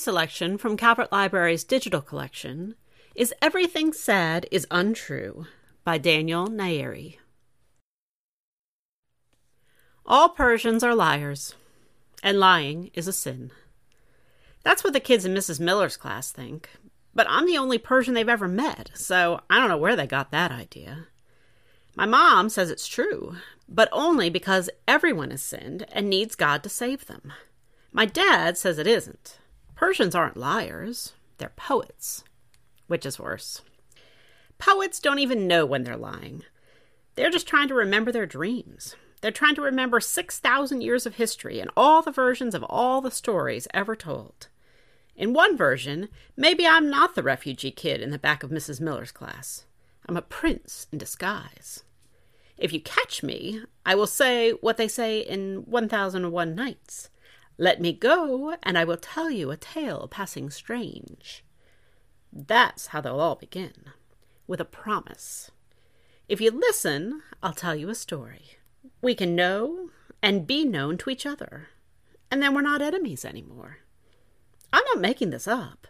Selection from Calvert Library's digital collection is Everything Sad is Untrue by Daniel Nayeri. All Persians are liars, and lying is a sin. That's what the kids in Mrs. Miller's class think, but I'm the only Persian they've ever met, so I don't know where they got that idea. My mom says it's true, but only because everyone has sinned and needs God to save them. My dad says it isn't. Persians aren't liars, they're poets. Which is worse. Poets don't even know when they're lying. They're just trying to remember their dreams. They're trying to remember 6,000 years of history and all the versions of all the stories ever told. In one version, maybe I'm not the refugee kid in the back of Mrs. Miller's class. I'm a prince in disguise. If you catch me, I will say what they say in 1001 Nights Let me go, and I will tell you a tale passing strange. That's how they'll all begin with a promise. If you listen, I'll tell you a story. We can know and be known to each other, and then we're not enemies anymore. I'm not making this up.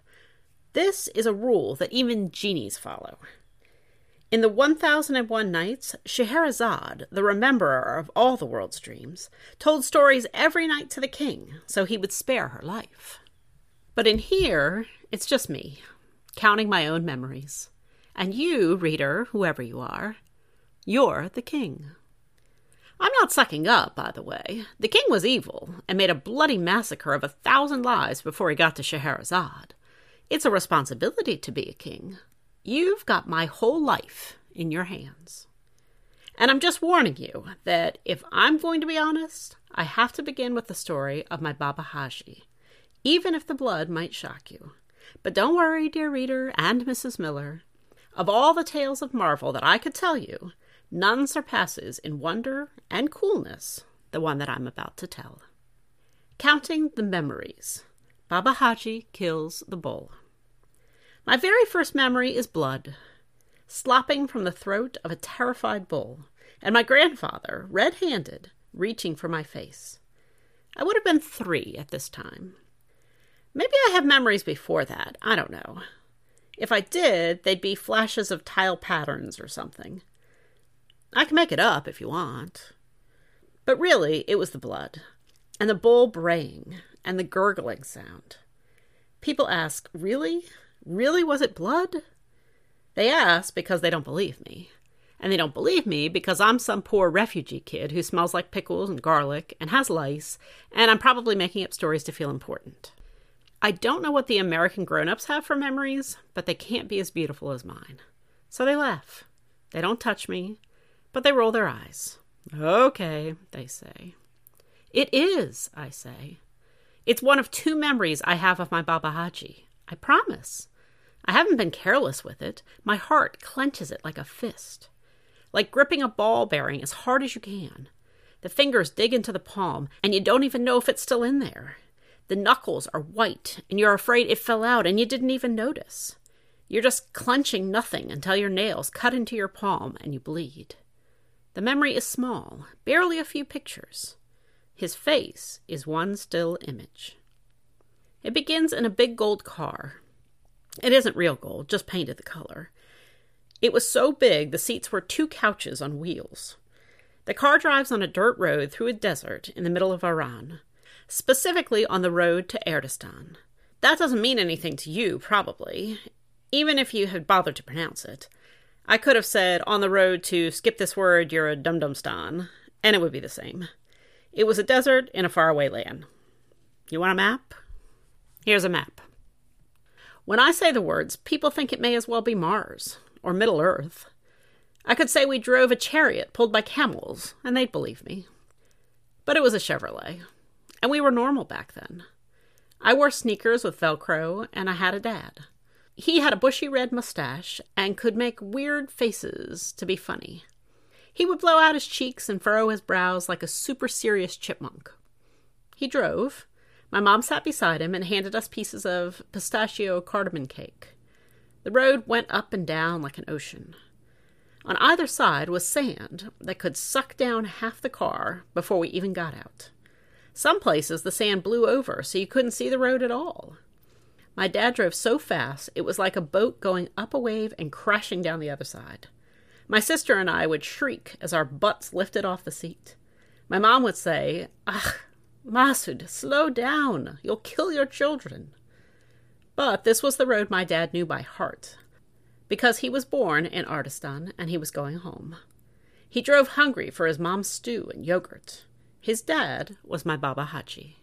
This is a rule that even genies follow. In the 1001 Nights, Scheherazade, the rememberer of all the world's dreams, told stories every night to the king so he would spare her life. But in here, it's just me, counting my own memories. And you, reader, whoever you are, you're the king. I'm not sucking up, by the way. The king was evil and made a bloody massacre of a thousand lives before he got to Scheherazade. It's a responsibility to be a king. You've got my whole life in your hands. And I'm just warning you that if I'm going to be honest, I have to begin with the story of my Baba Haji, even if the blood might shock you. But don't worry, dear reader and Mrs. Miller. Of all the tales of marvel that I could tell you, None surpasses in wonder and coolness the one that I'm about to tell. Counting the Memories Baba Haji Kills the Bull. My very first memory is blood, slopping from the throat of a terrified bull, and my grandfather, red handed, reaching for my face. I would have been three at this time. Maybe I have memories before that, I don't know. If I did, they'd be flashes of tile patterns or something. I can make it up if you want. But really, it was the blood, and the bull braying, and the gurgling sound. People ask, Really? Really was it blood? They ask because they don't believe me. And they don't believe me because I'm some poor refugee kid who smells like pickles and garlic and has lice, and I'm probably making up stories to feel important. I don't know what the American grown ups have for memories, but they can't be as beautiful as mine. So they laugh. They don't touch me. But they roll their eyes. Okay, they say. It is, I say. It's one of two memories I have of my Baba Haji. I promise. I haven't been careless with it. My heart clenches it like a fist. Like gripping a ball bearing as hard as you can. The fingers dig into the palm, and you don't even know if it's still in there. The knuckles are white, and you're afraid it fell out, and you didn't even notice. You're just clenching nothing until your nails cut into your palm and you bleed. The memory is small, barely a few pictures. His face is one still image. It begins in a big gold car. It isn't real gold, just painted the color. It was so big the seats were two couches on wheels. The car drives on a dirt road through a desert in the middle of Iran, specifically on the road to Ardistan. That doesn't mean anything to you, probably, even if you had bothered to pronounce it. I could have said on the road to skip this word, you're a dum dum stan, and it would be the same. It was a desert in a faraway land. You want a map? Here's a map. When I say the words, people think it may as well be Mars or Middle Earth. I could say we drove a chariot pulled by camels, and they'd believe me. But it was a Chevrolet, and we were normal back then. I wore sneakers with Velcro, and I had a dad. He had a bushy red mustache and could make weird faces to be funny. He would blow out his cheeks and furrow his brows like a super serious chipmunk. He drove. My mom sat beside him and handed us pieces of pistachio cardamom cake. The road went up and down like an ocean. On either side was sand that could suck down half the car before we even got out. Some places the sand blew over so you couldn't see the road at all. My dad drove so fast, it was like a boat going up a wave and crashing down the other side. My sister and I would shriek as our butts lifted off the seat. My mom would say, Ach, Masud, slow down. You'll kill your children. But this was the road my dad knew by heart, because he was born in Ardistan and he was going home. He drove hungry for his mom's stew and yogurt. His dad was my Baba Haji.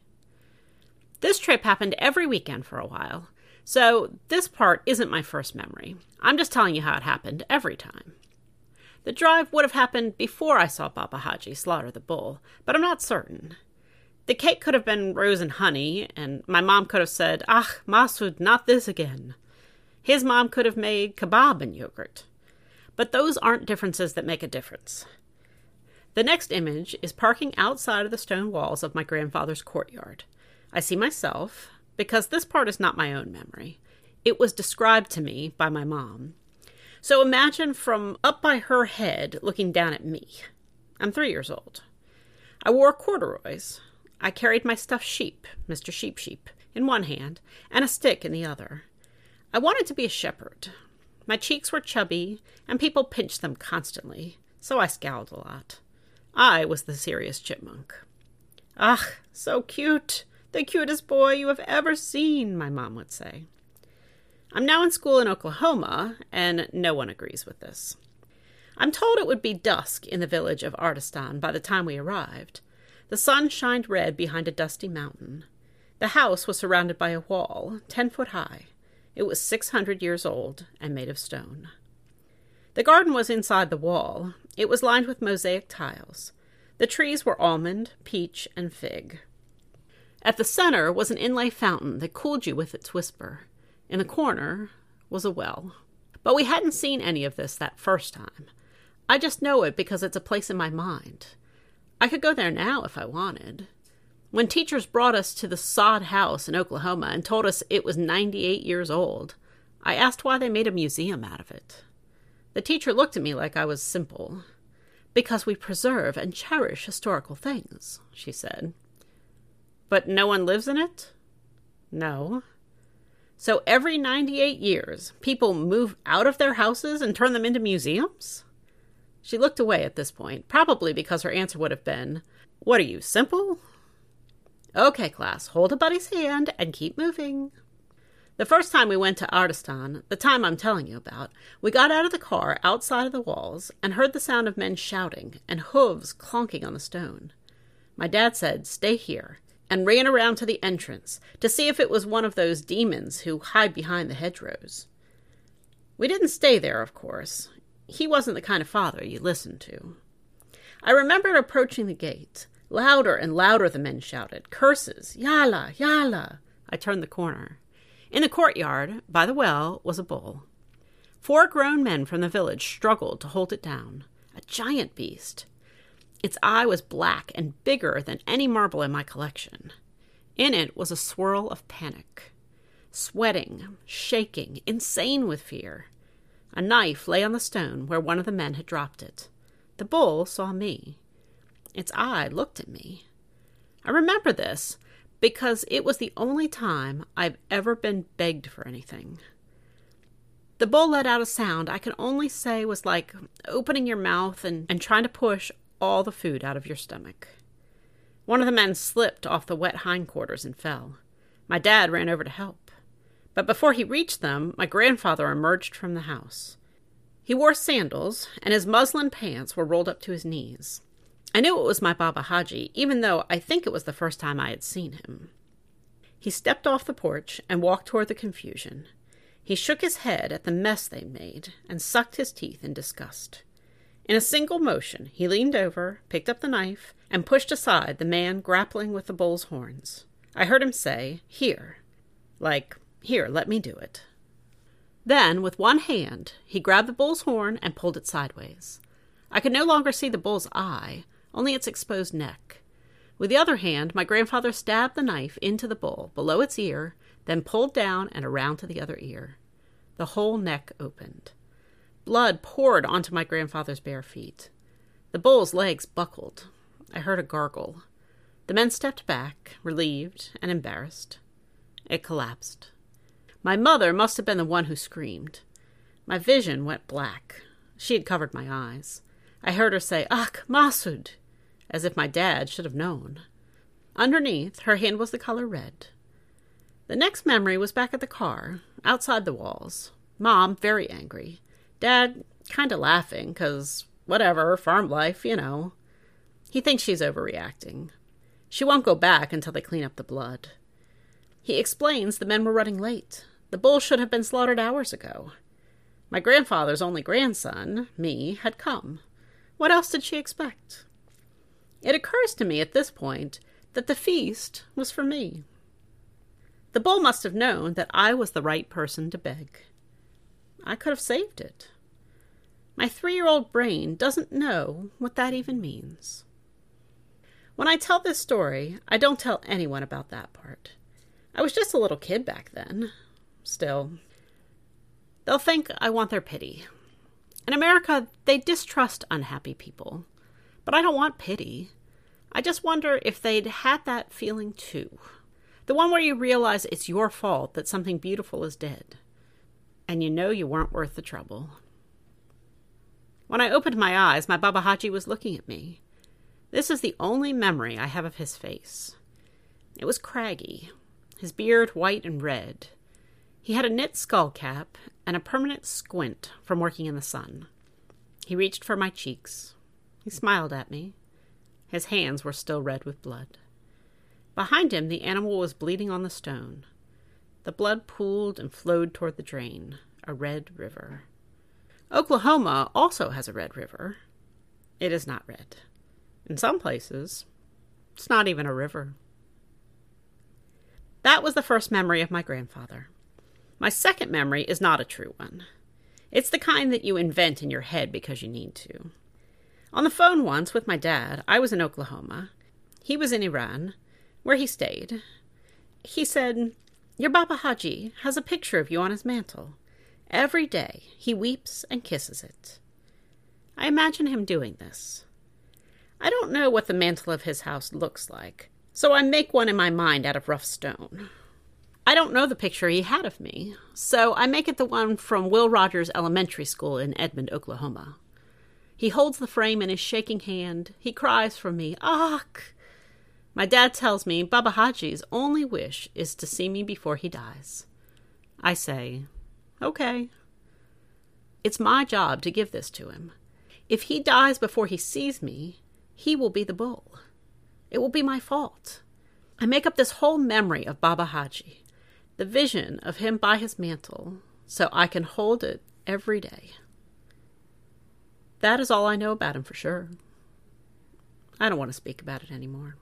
This trip happened every weekend for a while, so this part isn't my first memory. I'm just telling you how it happened every time. The drive would have happened before I saw Baba Haji slaughter the bull, but I'm not certain. The cake could have been rose and honey, and my mom could have said, Ah, Masud, not this again. His mom could have made kebab and yogurt. But those aren't differences that make a difference. The next image is parking outside of the stone walls of my grandfather's courtyard. I see myself, because this part is not my own memory. It was described to me by my mom. So imagine from up by her head looking down at me. I'm three years old. I wore corduroys. I carried my stuffed sheep, Mr. Sheep Sheep, in one hand and a stick in the other. I wanted to be a shepherd. My cheeks were chubby, and people pinched them constantly, so I scowled a lot. I was the serious chipmunk. Ah, so cute! The cutest boy you have ever seen, my mom would say. I'm now in school in Oklahoma, and no one agrees with this. I'm told it would be dusk in the village of Ardistan by the time we arrived. The sun shined red behind a dusty mountain. The house was surrounded by a wall, ten foot high. It was six hundred years old and made of stone. The garden was inside the wall. It was lined with mosaic tiles. The trees were almond, peach, and fig. At the center was an inlay fountain that cooled you with its whisper. In the corner was a well. But we hadn't seen any of this that first time. I just know it because it's a place in my mind. I could go there now if I wanted. When teachers brought us to the sod house in Oklahoma and told us it was 98 years old, I asked why they made a museum out of it. The teacher looked at me like I was simple. Because we preserve and cherish historical things, she said. But no one lives in it? No. So every 98 years, people move out of their houses and turn them into museums? She looked away at this point, probably because her answer would have been, What are you, simple? Okay, class, hold a buddy's hand and keep moving. The first time we went to Ardistan, the time I'm telling you about, we got out of the car outside of the walls and heard the sound of men shouting and hooves clonking on the stone. My dad said, Stay here, and ran around to the entrance to see if it was one of those demons who hide behind the hedgerows. We didn't stay there, of course. He wasn't the kind of father you listened to. I remembered approaching the gate. Louder and louder the men shouted, curses, Yalla, Yalla. I turned the corner. In the courtyard, by the well, was a bull. Four grown men from the village struggled to hold it down. A giant beast. Its eye was black and bigger than any marble in my collection. In it was a swirl of panic. Sweating, shaking, insane with fear. A knife lay on the stone where one of the men had dropped it. The bull saw me. Its eye looked at me. I remember this because it was the only time I've ever been begged for anything. The bull let out a sound I can only say was like opening your mouth and, and trying to push all the food out of your stomach. One of the men slipped off the wet hindquarters and fell. My dad ran over to help. But before he reached them, my grandfather emerged from the house. He wore sandals, and his muslin pants were rolled up to his knees. I knew it was my Baba Haji, even though I think it was the first time I had seen him. He stepped off the porch and walked toward the confusion. He shook his head at the mess they made and sucked his teeth in disgust. In a single motion, he leaned over, picked up the knife, and pushed aside the man grappling with the bull's horns. I heard him say, Here. Like, Here, let me do it. Then, with one hand, he grabbed the bull's horn and pulled it sideways. I could no longer see the bull's eye, only its exposed neck. With the other hand, my grandfather stabbed the knife into the bull, below its ear, then pulled down and around to the other ear. The whole neck opened. Blood poured onto my grandfather's bare feet. The bull's legs buckled. I heard a gargle. The men stepped back, relieved and embarrassed. It collapsed. My mother must have been the one who screamed. My vision went black. She had covered my eyes. I heard her say, Ach, Masud, as if my dad should have known. Underneath, her hand was the color red. The next memory was back at the car, outside the walls. Mom very angry. Dad kind of laughing, 'cause whatever, farm life, you know. He thinks she's overreacting. She won't go back until they clean up the blood. He explains the men were running late. The bull should have been slaughtered hours ago. My grandfather's only grandson, me, had come. What else did she expect? It occurs to me at this point that the feast was for me. The bull must have known that I was the right person to beg. I could have saved it. My three year old brain doesn't know what that even means. When I tell this story, I don't tell anyone about that part. I was just a little kid back then. Still, they'll think I want their pity. In America, they distrust unhappy people. But I don't want pity. I just wonder if they'd had that feeling too. The one where you realize it's your fault that something beautiful is dead. And you know you weren't worth the trouble. When I opened my eyes, my Baba Haji was looking at me. This is the only memory I have of his face. It was craggy, his beard white and red. He had a knit skull cap and a permanent squint from working in the sun. He reached for my cheeks. He smiled at me. His hands were still red with blood. Behind him, the animal was bleeding on the stone. The blood pooled and flowed toward the drain, a red river. Oklahoma also has a red river. It is not red. In some places, it's not even a river. That was the first memory of my grandfather. My second memory is not a true one. It's the kind that you invent in your head because you need to. On the phone once with my dad, I was in Oklahoma. He was in Iran, where he stayed. He said, Your Baba Haji has a picture of you on his mantel. Every day he weeps and kisses it. I imagine him doing this. I don't know what the mantel of his house looks like, so I make one in my mind out of rough stone. I don't know the picture he had of me, so I make it the one from Will Rogers Elementary School in Edmond, Oklahoma. He holds the frame in his shaking hand. He cries for me, Ach! My dad tells me Baba Haji's only wish is to see me before he dies. I say, okay. It's my job to give this to him. If he dies before he sees me, he will be the bull. It will be my fault. I make up this whole memory of Baba Haji, the vision of him by his mantle, so I can hold it every day. That is all I know about him for sure. I don't want to speak about it anymore.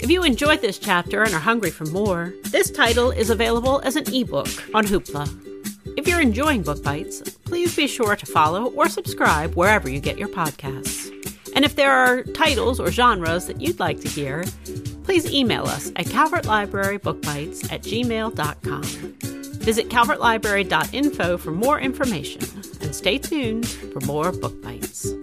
If you enjoyed this chapter and are hungry for more, this title is available as an ebook on Hoopla. If you're enjoying Book Bites, please be sure to follow or subscribe wherever you get your podcasts. And if there are titles or genres that you'd like to hear, please email us at calvertlibrarybookbites at gmail.com. Visit calvertlibrary.info for more information and stay tuned for more Book Bites.